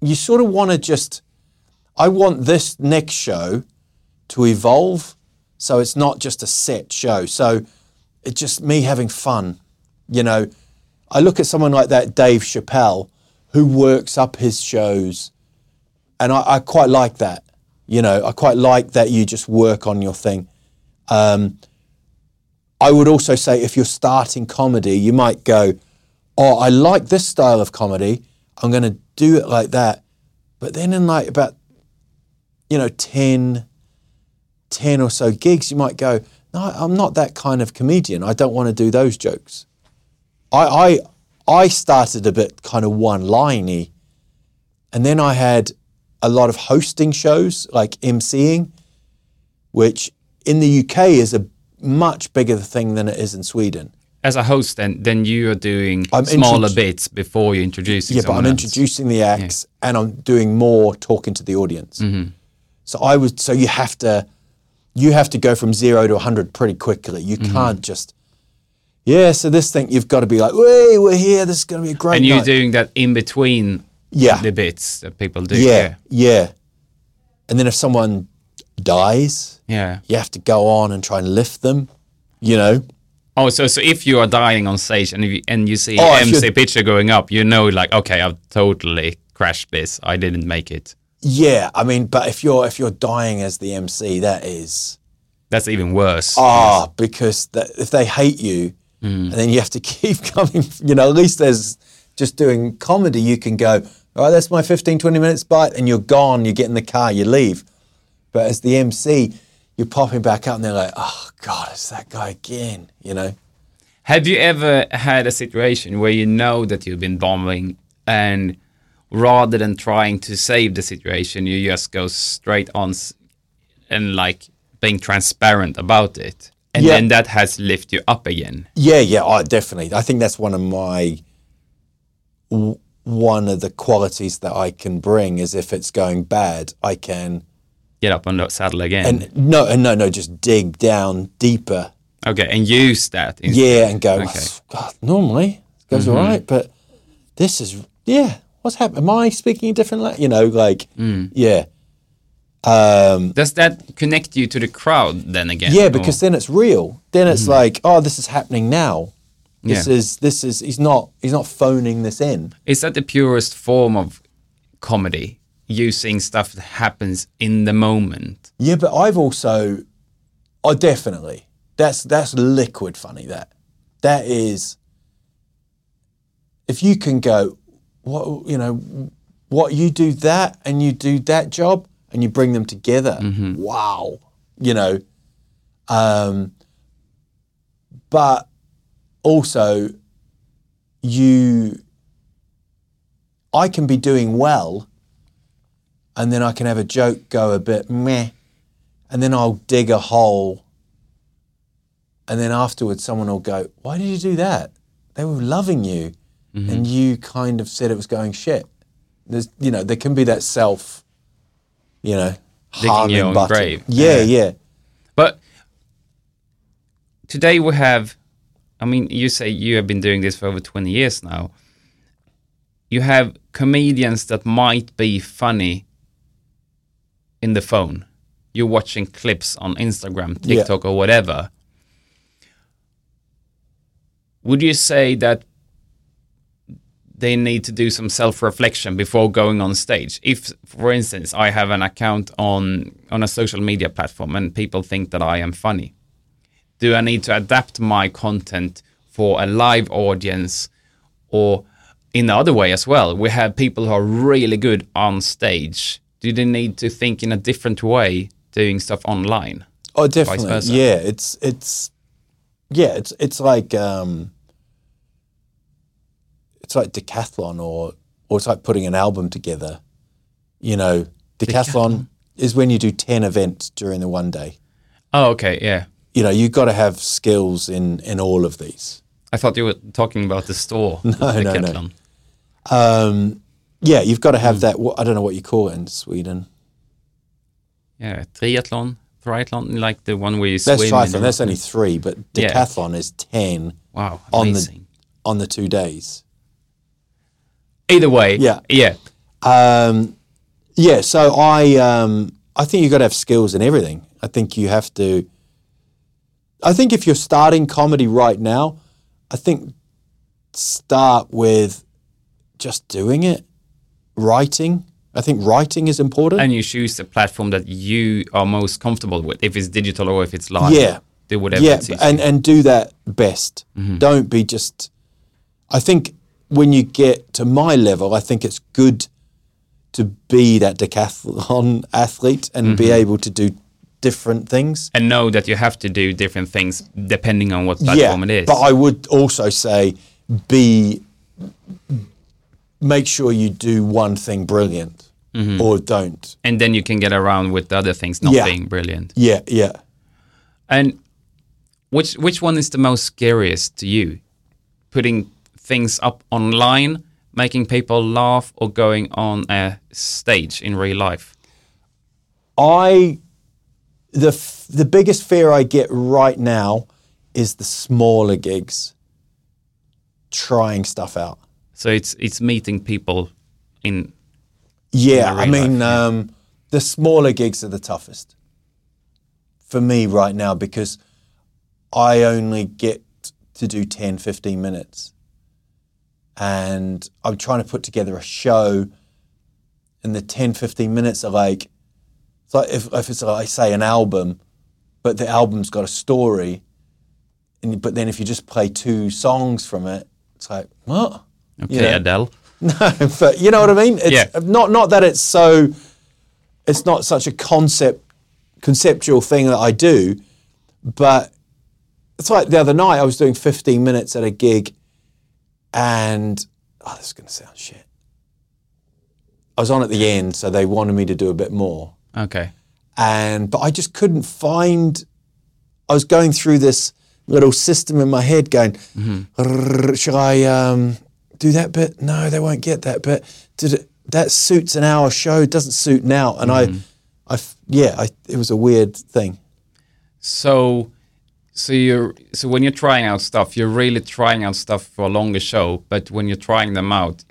you sort of want to just, I want this next show to evolve. So it's not just a set show. So it's just me having fun. You know, I look at someone like that, Dave Chappelle, who works up his shows, and I, I quite like that. You know, I quite like that you just work on your thing. Um, I would also say if you're starting comedy, you might go, "Oh, I like this style of comedy. I'm going to do it like that." But then in like about, you know, 10, 10 or so gigs, you might go, "No, I'm not that kind of comedian. I don't want to do those jokes." I I I started a bit kind of one-liney, and then I had a lot of hosting shows like emceeing, which in the UK is a much bigger thing than it is in Sweden. As a host, then then you are doing I'm smaller bits before you're introducing. Yeah, but I'm else. introducing the acts and I'm doing more talking to the audience. Mm-hmm. So I was so you have to you have to go from zero to 100 pretty quickly. You Mm-hmm. can't just Yeah, so this thing you've got to be like, "Hey, we're here. This is going to be a great and you're night." doing that in between yeah, the bits that people do. yeah, yeah. And then if someone dies, Yeah. you have to go on and try and lift them. You know, Oh, so so if you are dying on stage and you, and you see Oh, MC picture going up, you know, like, okay, I've totally crashed this. I didn't make it. Yeah. I mean, but if you're if you're dying as the MC, that is That's even worse. ah because that, if they hate you, and then you have to keep coming. You know, at least there's just doing comedy. You can go, all right, that's my 15, 20 minutes bite, and you're gone. You get in the car, you leave. But as the MC, you're popping back up, and they're like, oh God, it's that guy again. You know. Have you ever had a situation where you know that you've been bombing and rather than trying to save the situation, you just go straight on and like being transparent about it? And Yeah. then that has lifted you up again. Yeah, yeah, oh, definitely. I think that's one of my w- one of the qualities that I can bring is if it's going bad, I can Get up on that saddle again. and no, and no, no, just dig down deeper. okay, and use that. in- Yeah, and go. Okay. God, normally it goes mm-hmm. all right, but this is yeah. What's happening? Am I speaking a different language? You know, like yeah, um, Does that connect you to the crowd then again? yeah, or- because then it's real. Then it's like, oh, this is happening now. This Yeah. is this is he's not he's not phoning this in. Is that the purest form of comedy? Using stuff that happens in the moment. Yeah, but I've also, oh, definitely. That's that's liquid funny. That that is. If you can go, what you know, what you do that and you do that job and you bring them together. Wow, you know. Um, but also, you. I can be doing well and then I can have a joke go a bit meh, and then I'll dig a hole, and then afterwards someone will go, "Why did you do that? They were loving you, Mm-hmm. and you kind of said it was going shit." There's, you know, there can be that self, you know, Digging your own button. grave. Yeah, Yeah. yeah, But today we have, I mean, you say you have been doing this for over 20 years now. You have comedians that might be funny in the phone. You're watching clips on Instagram, Yeah. TikTok, or whatever. Would you say that they need to do some self-reflection before going on stage. If, for instance, I have an account on on a social media platform and people think that I am funny, do I need to adapt my content for a live audience, or in the other way as well? We have people who are really good on stage. Do they need to think in a different way doing stuff online? Oh, definitely. Yeah, it's it's yeah, it's it's like um it's like decathlon or or it's like putting an album together. You know, decathlon, is when you do 10 events during the one day. Oh, okay, yeah. You know, you've got to have skills in in all of these. I thought you were talking about the store. No, no, no. Um yeah, you've got to have that I don't know what you call it in Sweden. Yeah, triathlon, triathlon, like the one where you That's swim. triathlon. That's only 3, but Yeah. decathlon is 10 wow, on amazing. the on the 2 days. Either way, Yeah. yeah, Um, yeah, so I um, I think you've got to have skills in everything. I think you have to. I think if you're starting comedy right now, I think start with just doing it, writing. I think writing is important. and you choose the platform that you are most comfortable with. If it's digital or if it's live, yeah, do whatever. yeah, and and do that best. Mm-hmm. Don't be just. I think when you get to my level, I think it's good to be that decathlon athlete and be Mm-hmm. able to do different things. and know that you have to do different things depending on what platform it is. but I would also say be make sure you do one thing brilliant Mm-hmm. or don't. and then you can get around with the other things not Yeah. being brilliant. Yeah, yeah. And which which one is the most scariest to you? Putting things up online, making people laugh, or going on a stage in real life? I the f- the biggest fear I get right now is the smaller gigs. trying stuff out. So it's it's meeting people in Yeah, In I mean, yeah. um, the smaller gigs are the toughest for me right now because I only get to do 10, 15 minutes. And I'm trying to put together a show, in the 10, 15 minutes are like, it's like if, if it's like, I say, an album, but the album's got a story, and, but then if you just play two songs from it, it's like, what? okay You know? Adele. No, but you know what I mean. It's Yeah. not not that it's so. It's not such a concept conceptual thing that I do, but it's like the other night I was doing 15 minutes at a gig, and oh, this is going to sound shit. I was on at the end, so they wanted me to do a bit more, Okay. and but I just couldn't find. I was going through this little system in my head, going, "Rrrr, "Should I um, do that bit? No, they won't get that bit. Did it? That suits an hour show. Doesn't suit now." And I, I yeah, I, it was a weird thing. So so you're so when you're trying out stuff, you're really trying out stuff for a longer show, but when you're trying them out,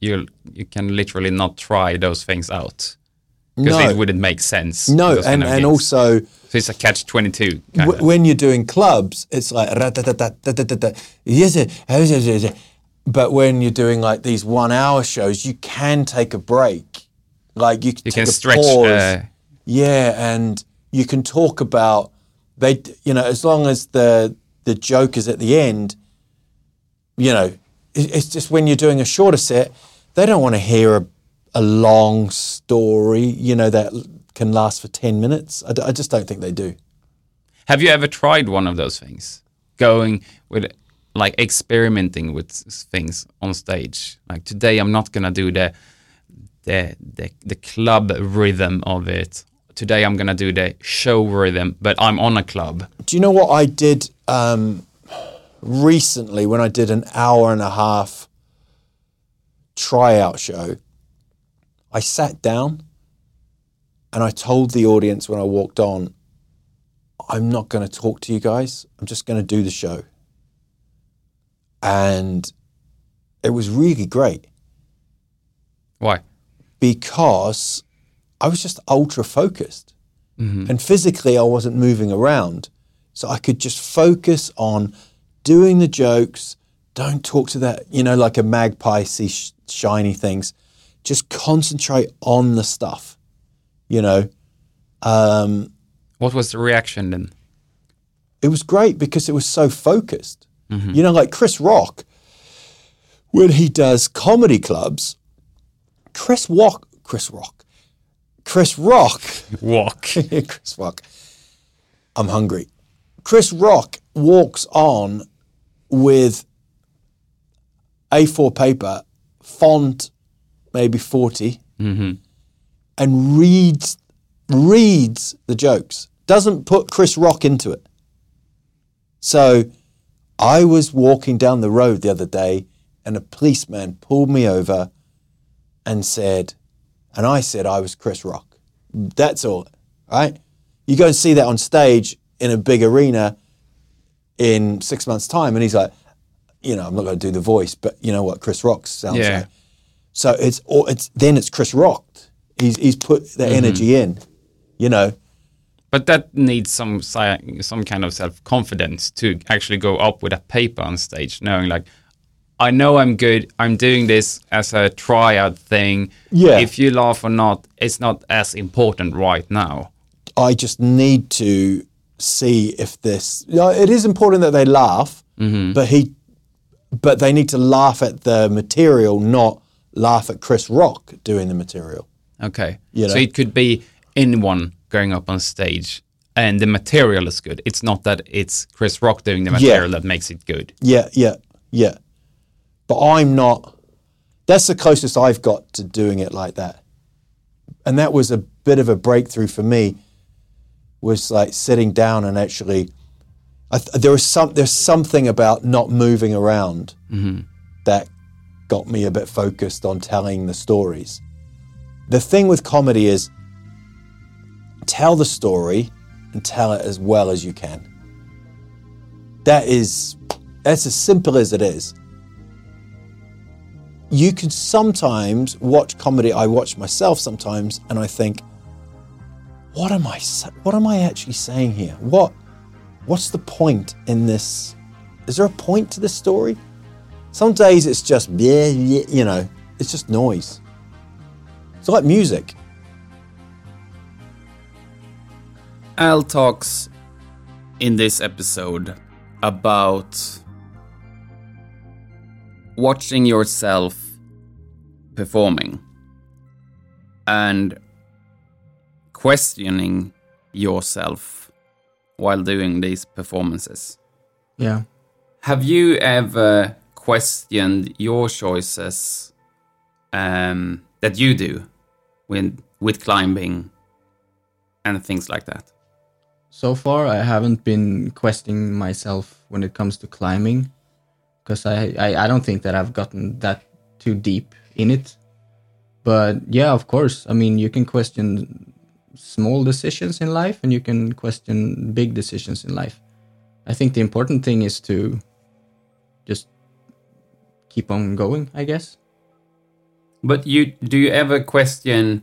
you you can literally not try those things out because No. it wouldn't make sense. No, and kind of and also so it's a catch twenty two. w- when you're doing clubs, it's like but when you're doing like these one hour shows, you can take a break. Like you, You take can a stretch. Uh, Yeah, and you can talk about they. You know, as long as the the joke is at the end. You know, it, it's just when you're doing a shorter set, they don't want to hear a, a long story. You know that can last for ten minutes. I, d- I just don't think they do. have you ever tried one of those things? Going with like experimenting with things on stage. Like today, I'm not gonna do the the the, the club rhythm of it. Today, I'm gonna do the show rhythm, but I'm on a club. Do you know what I did um, recently when I did an hour and a half tryout show? I sat down and I told the audience when I walked on, I'm not going to talk to you guys. I'm just going to do the show. And it was really great Why? because I was just ultra focused. And physically, I wasn't moving around. So I could just focus on doing the jokes. Don't talk to that, you know, like a magpie see sh- shiny things. Just concentrate on the stuff, you know. Um, What was the reaction then? it was great because it was so focused. You know, like Chris Rock, when he does comedy clubs, Chris Rock, Chris Rock, Chris Rock Walk. Chris Rock. I'm hungry. Chris Rock walks on with A4 paper, font maybe 40, mm-hmm. and reads reads the jokes. Doesn't put Chris Rock into it. So I was walking down the road the other day and a policeman pulled me over and said, and I said I was Chris Rock. That's all, right? You go and see that on stage in a big arena in six months' time, and he's like, you know, I'm not going to do the voice, but you know what Chris Rock sounds Yeah. like. So it's all it's then it's Chris Rock. He's he's put the mm-hmm. energy in, you know. But that needs some some kind of self confidence to actually go up with a paper on stage, knowing like, I know I'm good. I'm doing this as a tryout thing. Yeah. If you laugh or not, it's not as important right now. I just need to see if this. You know, it is important that they laugh, mm-hmm. but he, but they need to laugh at the material, not laugh at Chris Rock doing the material. Okay. You So it could be anyone going up on stage, and the material is good. It's not that it's Chris Rock doing the material that makes it good. Yeah, yeah, yeah. But I'm not. That's the closest I've got to doing it like that, and that was a bit of a breakthrough for me. Was like sitting down and actually, I th- there was some there's something about not moving around mm-hmm. that got me a bit focused on telling the stories. The thing with comedy is tell the story and tell it as well as you can. That is It's as simple as it is. You can sometimes watch comedy. I watch myself sometimes, and I think, "What am I? What am I actually saying here? What? What's the point in this? Is there a point to this story?" Some days it's just, yeah, you know, it's just noise. It's like music. Al talks in this episode about watching yourself performing and questioning yourself while doing these performances. Yeah. Have you ever questioned your choices um, that you do with with climbing and things like that? So far, I haven't been questioning myself when it comes to climbing, because I, I I don't think that I've gotten that too deep in it. But yeah, of course. I mean, you can question small decisions in life, and you can question big decisions in life. I think the important thing is to just keep on going. I guess. But you do you ever question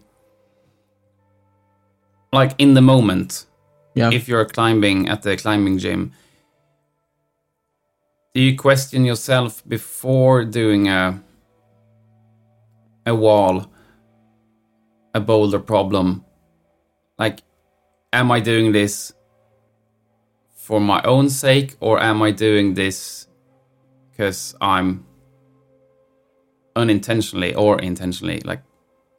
like in the moment Yeah. if you're climbing at the climbing gym do you question yourself before doing a a wall a boulder problem. Like am i doing this for my own sake or am i doing this because i'm unintentionally or intentionally like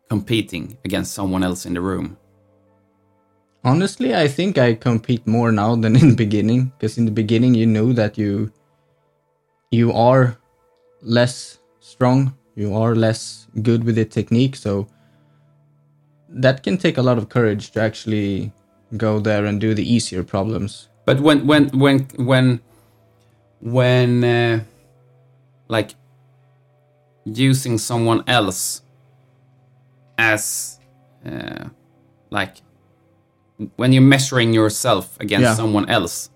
competing against someone else in the room? Honestly, I think I compete more now than in the beginning because in the beginning you know that you you are less strong, you are less good with the technique, so that can take a lot of courage to actually go there and do the easier problems. But when when when when when uh, like using someone else as uh, like when you're measuring yourself against Yeah. someone else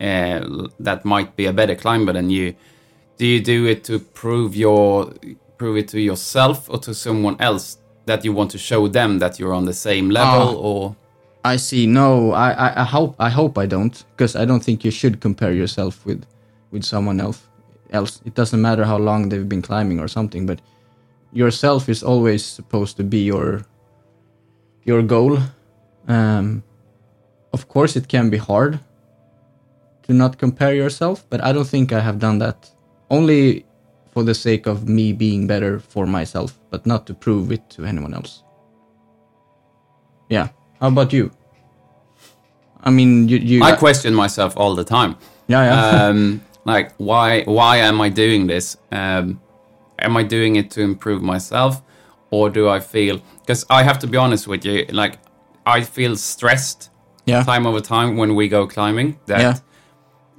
uh, that might be a better climber than you, do you do it to prove your prove it to yourself or to someone else that you want to show them that you're on the same level Ah. or I see. No, I, I, I hope I hope I don't because I don't think you should compare yourself with with someone else. Else, it doesn't matter how long they've been climbing or something, but yourself is always supposed to be your your goal. Um, of course, it can be hard to not compare yourself, but I don't think I have done that. Only for the sake of me being better for myself, but not to prove it to anyone else. Yeah. How about you? I mean, you. you I question myself all the time. yeah, yeah. um, like why why am I doing this? Um, am I doing it to improve myself, or do I feel? Because I have to be honest with you, like I feel stressed yeah. time over time when we go climbing. That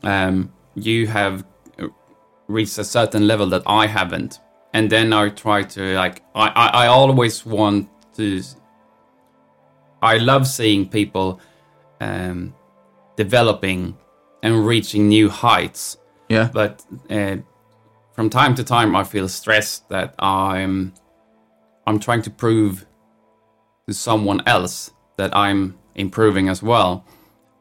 um, you have reached a certain level that I haven't, and then I try to like I I, I always want to. I love seeing people um, developing and reaching new heights Yeah. but uh, from time to time I feel stressed that I'm I'm trying to prove to someone else that I'm improving as well,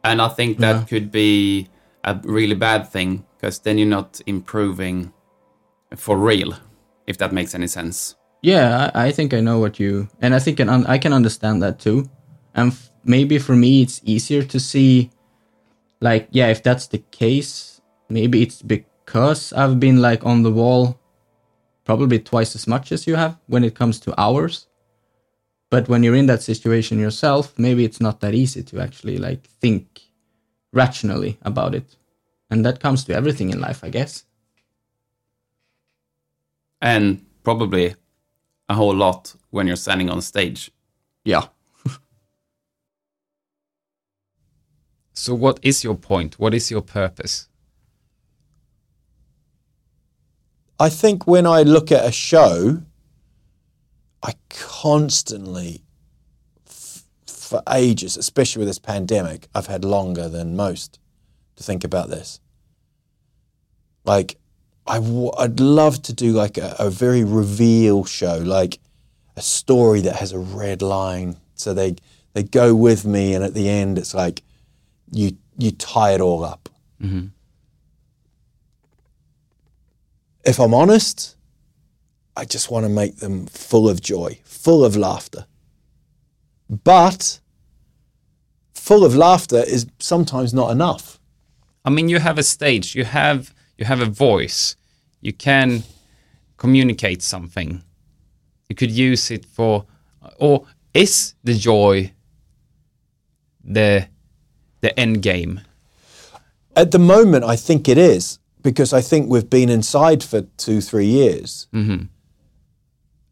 and I think that Yeah. could be a really bad thing because then you're not improving for real, if that makes any sense. Yeah, I, I think I know what you, and I think un, I can understand that too. And f- maybe for me, it's easier to see, like, yeah, if that's the case, maybe it's because I've been like on the wall, probably twice as much as you have when it comes to hours. But when you're in that situation yourself, maybe it's not that easy to actually like think rationally about it, and that comes to everything in life, I guess. And probably a whole lot when you're standing on stage. Yeah. So, what is your point? What is your purpose? I think when I look at a show, I constantly, f- for ages, especially with this pandemic, I've had longer than most to think about this. like I w- I'd love to do like a, a very reveal show, like a story that has a red line, so they they go with me, and at the end it's like you you tie it all up. Mm-hmm. If I'm honest, I just want to make them full of joy, full of laughter. But full of laughter is sometimes not enough. I mean, you have a stage, you have you have a voice, you can communicate something. You could use it for, or is the joy the the end game? At the moment, I think it is because I think we've been inside for two, three years.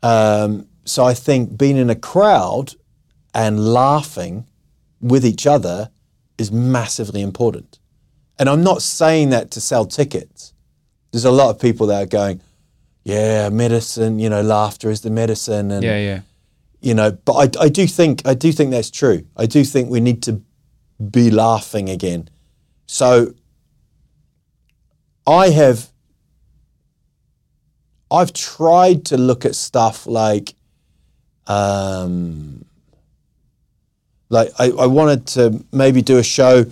Um, so I think being in a crowd and laughing with each other is massively important. And I'm not saying that to sell tickets. There's a lot of people that are going, "Yeah, medicine. You know, laughter is the medicine." And Yeah, yeah. you know but I, I do think i do think that's true i do think we need to be laughing again so i have i've tried to look at stuff like um like i, I wanted to maybe do a show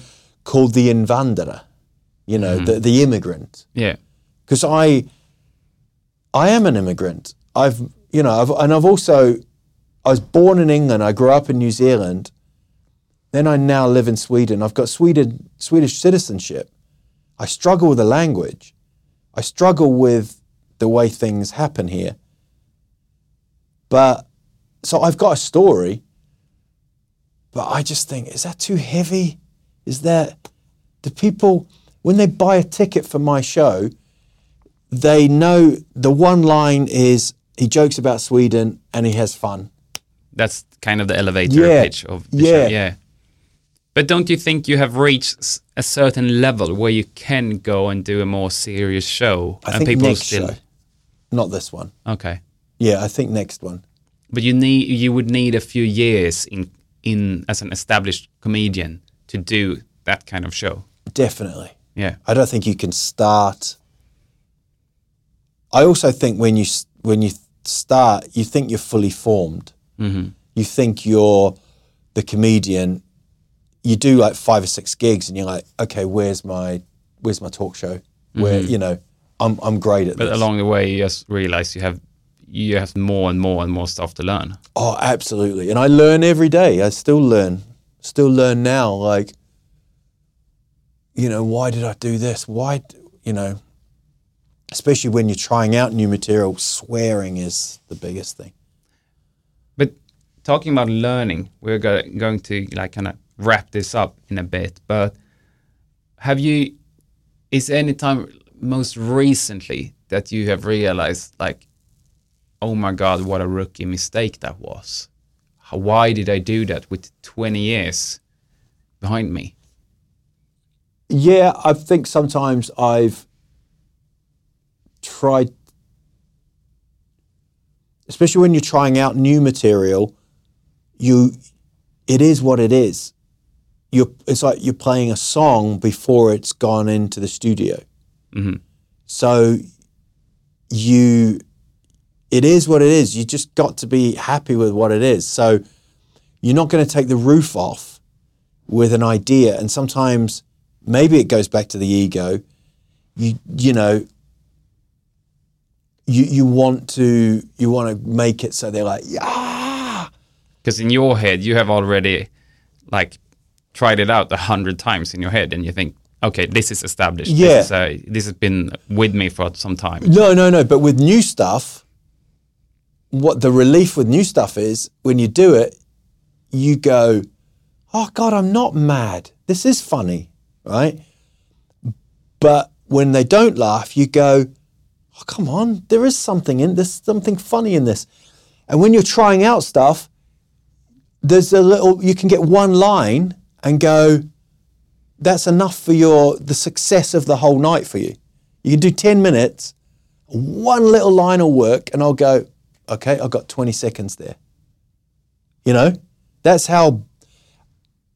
called the invanderer you know mm-hmm. the, the immigrant Yeah. because I I am an immigrant. I've you know I've, and I've also I was born in England. I grew up in New Zealand. Then I now live in Sweden. I've got Sweden Swedish citizenship. I struggle with the language. I struggle with the way things happen here. But so I've got a story. But I just think, is that too heavy? Is that the people when they buy a ticket for my show? they know the one line is he jokes about Sweden and he has fun. That's kind of the elevator Yeah. pitch of the Yeah. show. Yeah. But don't you think you have reached a certain level where you can go and do a more serious show I and think people next still show, not this one. okay? Yeah, I think next one. But you need you would need a few years in in as an established comedian to do that kind of show. Definitely. Yeah. I don't think you can start. I also think when you when you start, you think you're fully formed. Mm-hmm. You think you're the comedian. You do like five or six gigs, and you're like, okay, where's my where's my talk show? Where mm-hmm. you know, I'm I'm great at But this. along the way, you just realize you have you have more and more and more stuff to learn. Oh, absolutely. And I learn every day. I still learn. Still learn now. Like, you know, why did I do this? Why, you know, especially when you're trying out new material, swearing is the biggest thing. But talking about learning, we're go- going to like kind of wrap this up in a bit. But have you? Is any time most recently that you have realized like, oh my god, what a rookie mistake that was? Why did I do that with 20 years behind me? Yeah, I think sometimes I've tried, especially when you're trying out new material, you, it is what it is. You're, it's like you're playing a song before it's gone into the studio. Mm-hmm. So you, it is what it is. You just got to be happy with what it is. So you're not going to take the roof off with an idea. And sometimes maybe it goes back to the ego. You you know you you want to you want to make it so they're like yeah Because in your head, you have already like tried it out a hundred times in your head, and you think, okay, this is established. Yeah. This, is, uh, this has been with me for some time. no no no but with new stuff what the relief with new stuff is when you do it you go oh god I'm not mad. This is funny right? But when they don't laugh you go oh come on there is something in there's something funny in this. And when you're trying out stuff there's a little you can get one line and go that's enough for your the success of the whole night for you. You can do 10 minutes one little line will work and i'll go okay i've got 20 seconds there you know that's how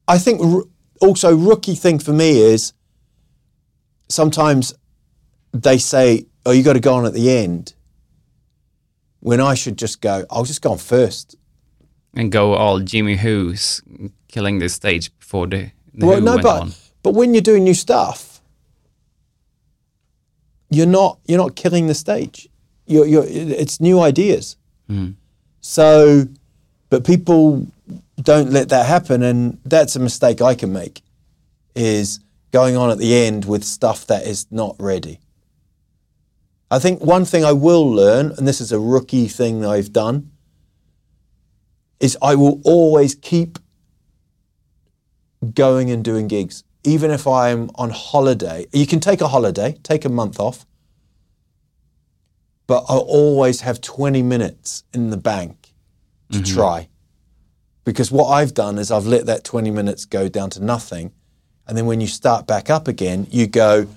i think r- also rookie thing for me is sometimes they say, "Oh, you got to go on at the end," when I should just go, "I'll just go on first. And go all Jimmy Who's killing the stage before the, the Well, Who no, went but on. but when you're doing new stuff, you're not you're not killing the stage. You're, you're it's new ideas. Mm. So, but people don't let that happen, and that's a mistake I can make. Is going on at the end with stuff that is not ready. I think one thing I will learn, and this is a rookie thing that I've done, is I will always keep going and doing gigs, even if I'm on holiday. You can take a holiday, take a month off, but I'll always have 20 minutes in the bank to mm-hmm. try. Because what I've done is I've let that 20 minutes go down to nothing. And then when you start back up again, you go,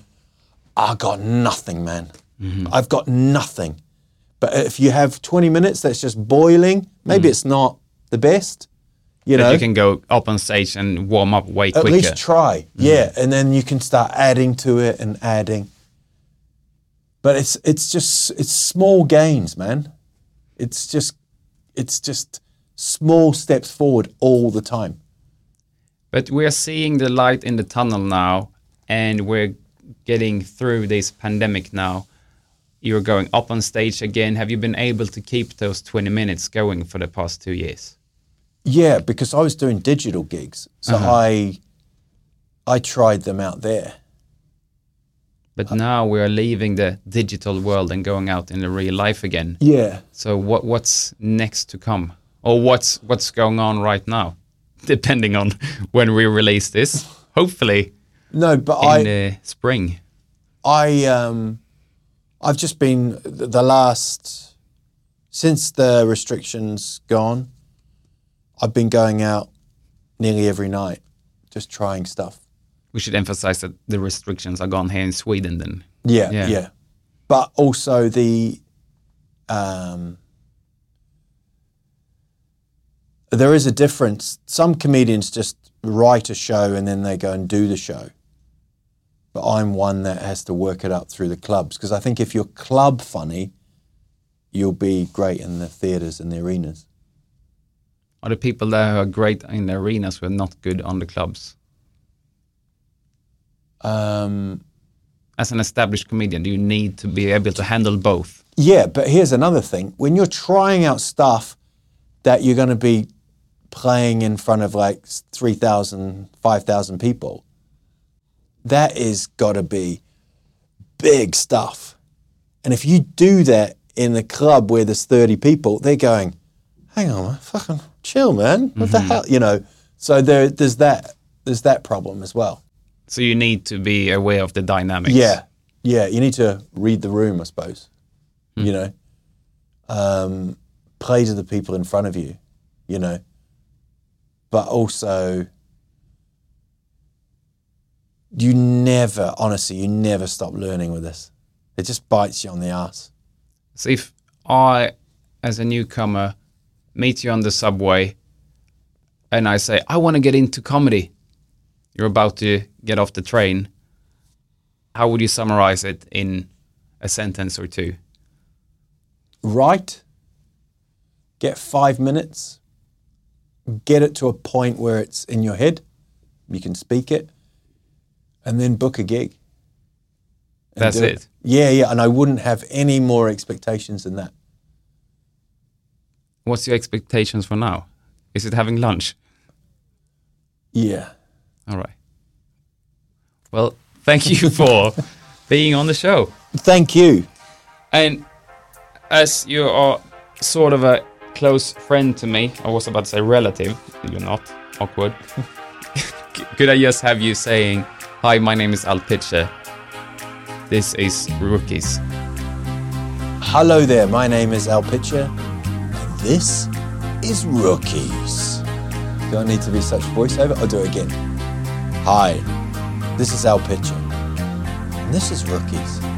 I got nothing, man. Mm-hmm. I've got nothing. But if you have 20 minutes that's just boiling, maybe mm. it's not the best. You But know, you can go up on stage and warm up way at quicker. At least try. Yeah, mm-hmm. and then you can start adding to it and adding. But it's it's just it's small gains, man. It's just it's just small steps forward all the time. But we're seeing the light in the tunnel now, and we're getting through this pandemic now. You're going up on stage again. Have you been able to keep those 20 minutes going for the past two years? Yeah, because I was doing digital gigs, so uh-huh. I I tried them out there. But now we are leaving the digital world and going out in the real life again. Yeah. So what what's next to come, or what's what's going on right now, depending on when we release this. Hopefully No, but in I the spring. I um I've just been the last since the restrictions gone. I've been going out nearly every night, just trying stuff. We should emphasize that the restrictions are gone here in Sweden. Then Yeah, Yeah. yeah. But also the um there is a difference. Some comedians just write a show and then they go and do the show. But I'm one that has to work it up through the clubs because I think if you're club funny, you'll be great in the theaters and the arenas. are the people there who are great in the arenas who are not good on the clubs? Um, As an established comedian, do you need to be able to handle both? Yeah, but here's another thing. When you're trying out stuff that you're going to be playing in front of like 3,000, 5,000 people, that is got to be big stuff. And if you do that in a club where there's 30 people, they're going, hang on, man, fucking chill, man. What the hell? You know, so there, there's that, there's that problem as well. So you need to be aware of the dynamics. Yeah, yeah. You need to read the room, I suppose. You know, um, play to the people in front of you. You know, but also, you never, honestly, you never stop learning with this. It just bites you on the ass. So if I, as a newcomer, meet you on the subway, and I say I want to get into comedy, you're about to get off the train. How would you summarize it in a sentence or two? Write. Get five minutes. Get it to a point where it's in your head. You can speak it, and then book a gig. That's do it. Yeah, yeah. And I wouldn't have any more expectations than that. What's your expectations for now? Is it having lunch? Yeah. All right. Well, thank you for being on the show. Thank you. And as you are sort of a close friend to me, I was about to say relative, you're not, awkward. Could I just have you saying, Hi, my name is Al Pitcher. This is ROOKIIS. Hello there. My name is Al Pitcher, and this is ROOKIIS. Do I need to be such voiceover? I'll do it again. Hi, this is Al Pitcher, and this is ROOKIIS.